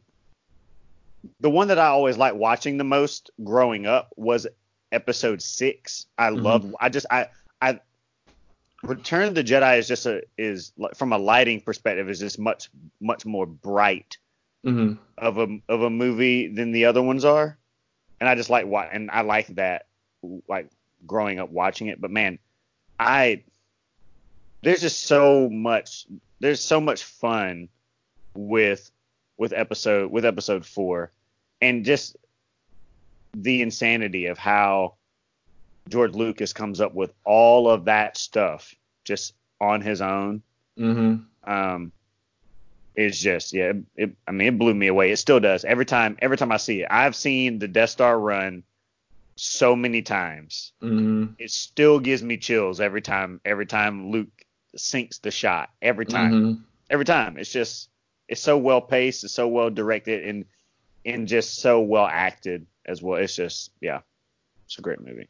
S4: the one that I always liked watching the most growing up was episode six. I
S3: Mhm.
S4: love I just I I Return of the Jedi is just a is from a lighting perspective is just much much more bright
S3: hmm
S4: of a of a movie than the other ones are. And I just like what and I like that like growing up watching it. But man, I there's just so much there's so much fun with with episode with episode four and just the insanity of how George Lucas comes up with all of that stuff just on his own.
S3: Mm-hmm.
S4: um it's just yeah it, i mean it blew me away. It still does. Every time every time i see it i've seen the death star run so many times.
S3: Hmm
S4: it still gives me chills every time every time luke sinks the shot every time.
S3: Hmm
S4: every time. It's just it's so well paced it's so well directed and and just so well acted as well. It's just yeah it's a great movie.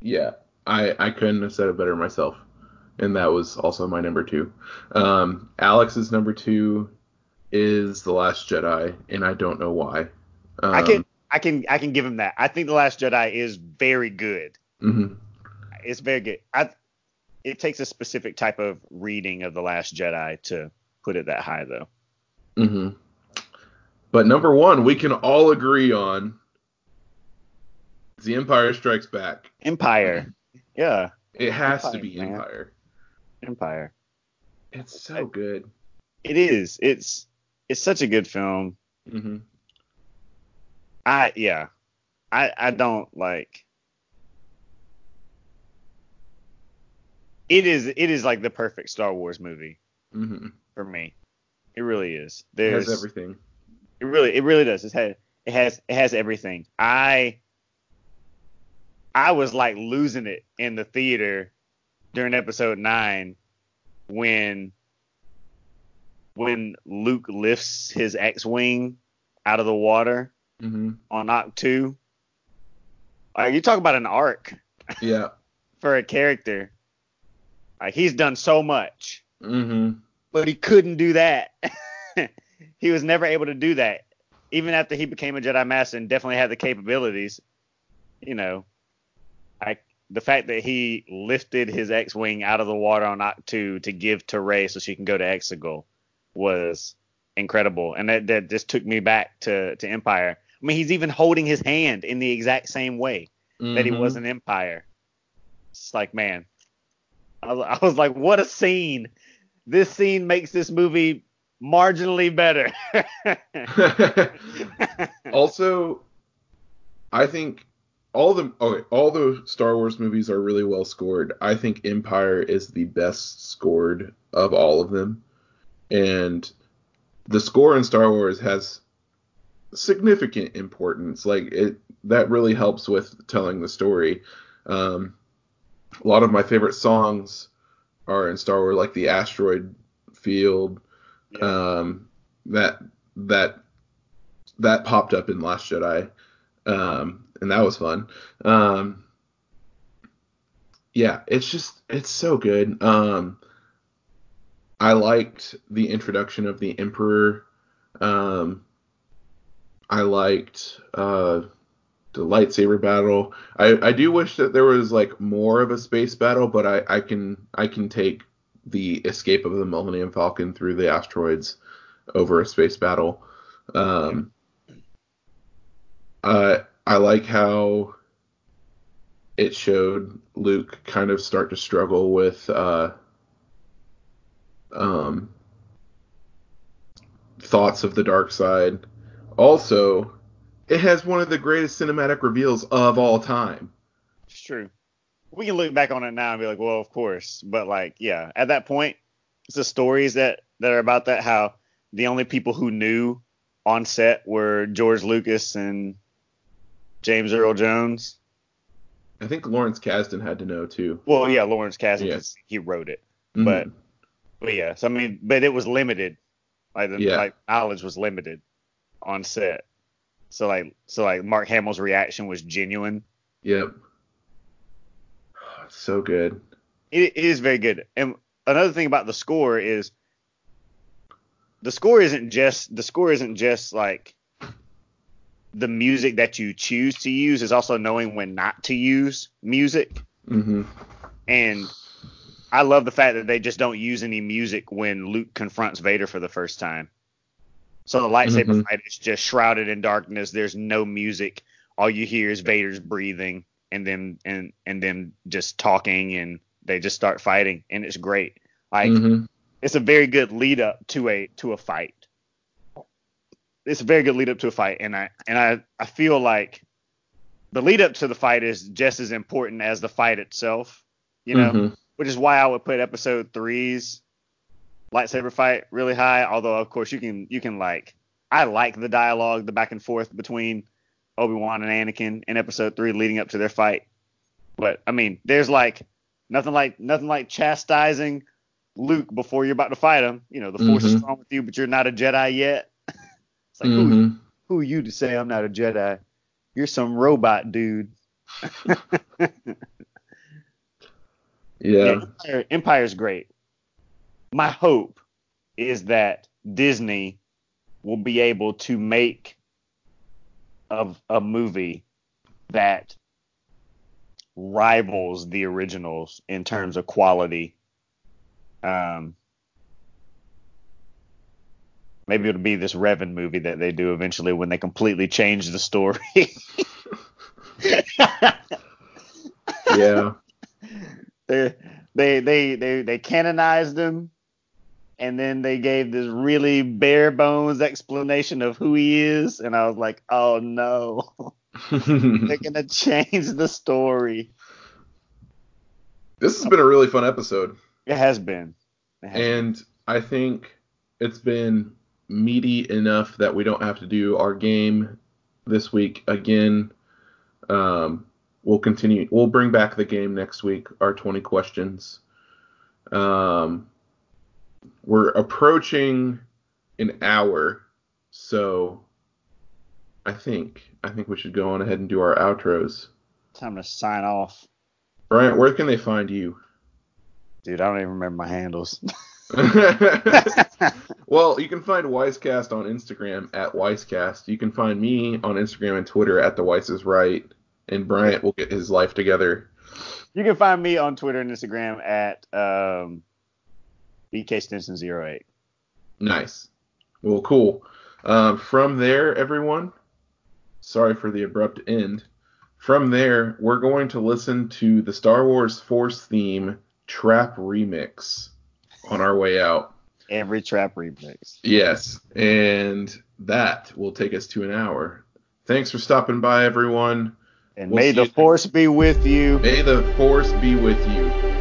S3: Yeah, I I couldn't have said it better myself, and that was also my number two. Um, Alex's number two is The Last Jedi, and I don't know why. Um,
S4: i can i can i can give him that. I think the last jedi is very good.
S3: Mhm.
S4: It's very good. I it takes a specific type of reading of the Last Jedi to put it that high, though.
S3: hmm But number one, we can all agree on The Empire Strikes Back.
S4: Empire, yeah,
S3: It has to
S4: Empire,
S3: be
S4: man.
S3: Empire.
S4: Empire.
S3: It's so good.
S4: It is. It's it's such a good film.
S3: hmm
S4: I yeah, I I don't like. It is it is like the perfect Star Wars movie
S3: hmm
S4: for me. It really is.
S3: It
S4: There's
S3: has everything.
S4: It really, it really does. It has, it has, it has everything. I, I was like losing it in the theater during episode nine when, when Luke lifts his X-wing out of the water
S3: hmm
S4: on Ahch-To. Like you talk about an arc
S3: Yeah.
S4: for a character. Like he's done so much.
S3: hmm
S4: but he couldn't do that. he was never able to do that, even after he became a Jedi Master and definitely had the capabilities. You know, I the fact that he lifted his X-wing out of the water on Ahch-To to give to Rey so she can go to Exegol was incredible, and that, that just took me back to to Empire. I mean, he's even holding his hand in the exact same way that he
S3: Mhm.
S4: was in Empire. It's like, man, I was, like, what a scene! This scene makes this movie marginally better.
S3: also, I think all the okay, all the Star Wars movies are really well scored. I think Empire is the best scored of all of them, and the score in Star Wars has significant importance. Like it, that really helps with telling the story. Um, a lot of my favorite songs are in Star Wars, like the Asteroid Field, um, that that that popped up in Last Jedi, um, and that was fun. Um, yeah, it's just it's so good. Um, I liked the introduction of the Emperor. Um, I liked uh, the lightsaber battle. I, I do wish that there was like more of a space battle, but I, I can I can take the escape of the Millennium Falcon through the asteroids over a space battle. Um, uh, I like how it showed Luke kind of start to struggle with uh, um, thoughts of the dark side. Also, it has one of the greatest cinematic reveals of all time.
S4: It's true. We can look back on it now and be like, well, of course. But like, yeah, at that point, it's the stories that that are about that. How the only people who knew on set were George Lucas and James Earl Jones.
S3: I think Lawrence Kasdan had to know too.
S4: Well, yeah, Lawrence Kasdan. 'cause he wrote it.
S3: Mhm.
S4: But but yeah, so I mean, but it was limited. Like the
S3: Yeah.
S4: like knowledge was limited on set. So like so like Mark Hamill's reaction was genuine.
S3: yep, so good.
S4: It, it is very good. And another thing about the score is the score isn't just the score isn't just like the music that you choose to use is also knowing when not to use music.
S3: hmm
S4: And I love the fact that they just don't use any music when Luke confronts Vader for the first time. So the lightsaber
S3: Mhm.
S4: fight is just shrouded in darkness. There's no music. All you hear is Vader's breathing and then and and them just talking and they just start fighting and it's great. Like
S3: hmm
S4: it's a very good lead up to a to a fight. It's a very good lead up to a fight, and I and I I feel like the lead up to the fight is just as important as the fight itself. You know,
S3: Mhm.
S4: which is why I would put episode three's lightsaber fight really high. Although of course you can you can like I like the dialogue, the back and forth between Obi Wan and Anakin in episode three leading up to their fight. But I mean, there's like nothing like nothing like chastising Luke before you're about to fight him. You know, the Force is
S3: Mhm.
S4: strong with you, but you're not a Jedi yet. it's like who,
S3: Mhm.
S4: who are you to say I'm not a Jedi? You're some robot dude.
S3: Yeah.
S4: Empire, Empire's great. My hope is that Disney will be able to make of a movie that rivals the originals in terms of quality. Um, maybe it'll be this Revan movie that they do eventually when they completely change the story.
S3: Yeah.
S4: they they they they they canonized him and then they gave this really bare bones explanation of who he is and I was like, "Oh no. They're going to change the story."
S3: this has been a really fun episode.
S4: It has been. It has
S3: And I think it's been meaty enough that we don't have to do our game this week again. Um, we'll continue. We'll bring back the game next week. Our 20 questions. Um, we're approaching an hour, so I think I think we should go on ahead and do our outros.
S4: time to sign off.
S3: Bryant, where can they find you?
S4: Dude, I don't even remember my handles.
S3: well, you can find Wisecast on Instagram at Wisecast. You can find me on Instagram and Twitter at The Weiss is Right. And Bryant will get his life together.
S4: you can find me on Twitter and Instagram at um, BK08.
S3: Nice. Well, cool. Um, from there, everyone, sorry for the abrupt end. From there, we're going to listen to the Star Wars Force theme Trap Remix on our way out.
S4: Every trap remix.
S3: Yes, and that will take us to an hour. Thanks for stopping by, everyone.
S4: And
S3: We'll
S4: may the force be with you.
S3: May the force be with you.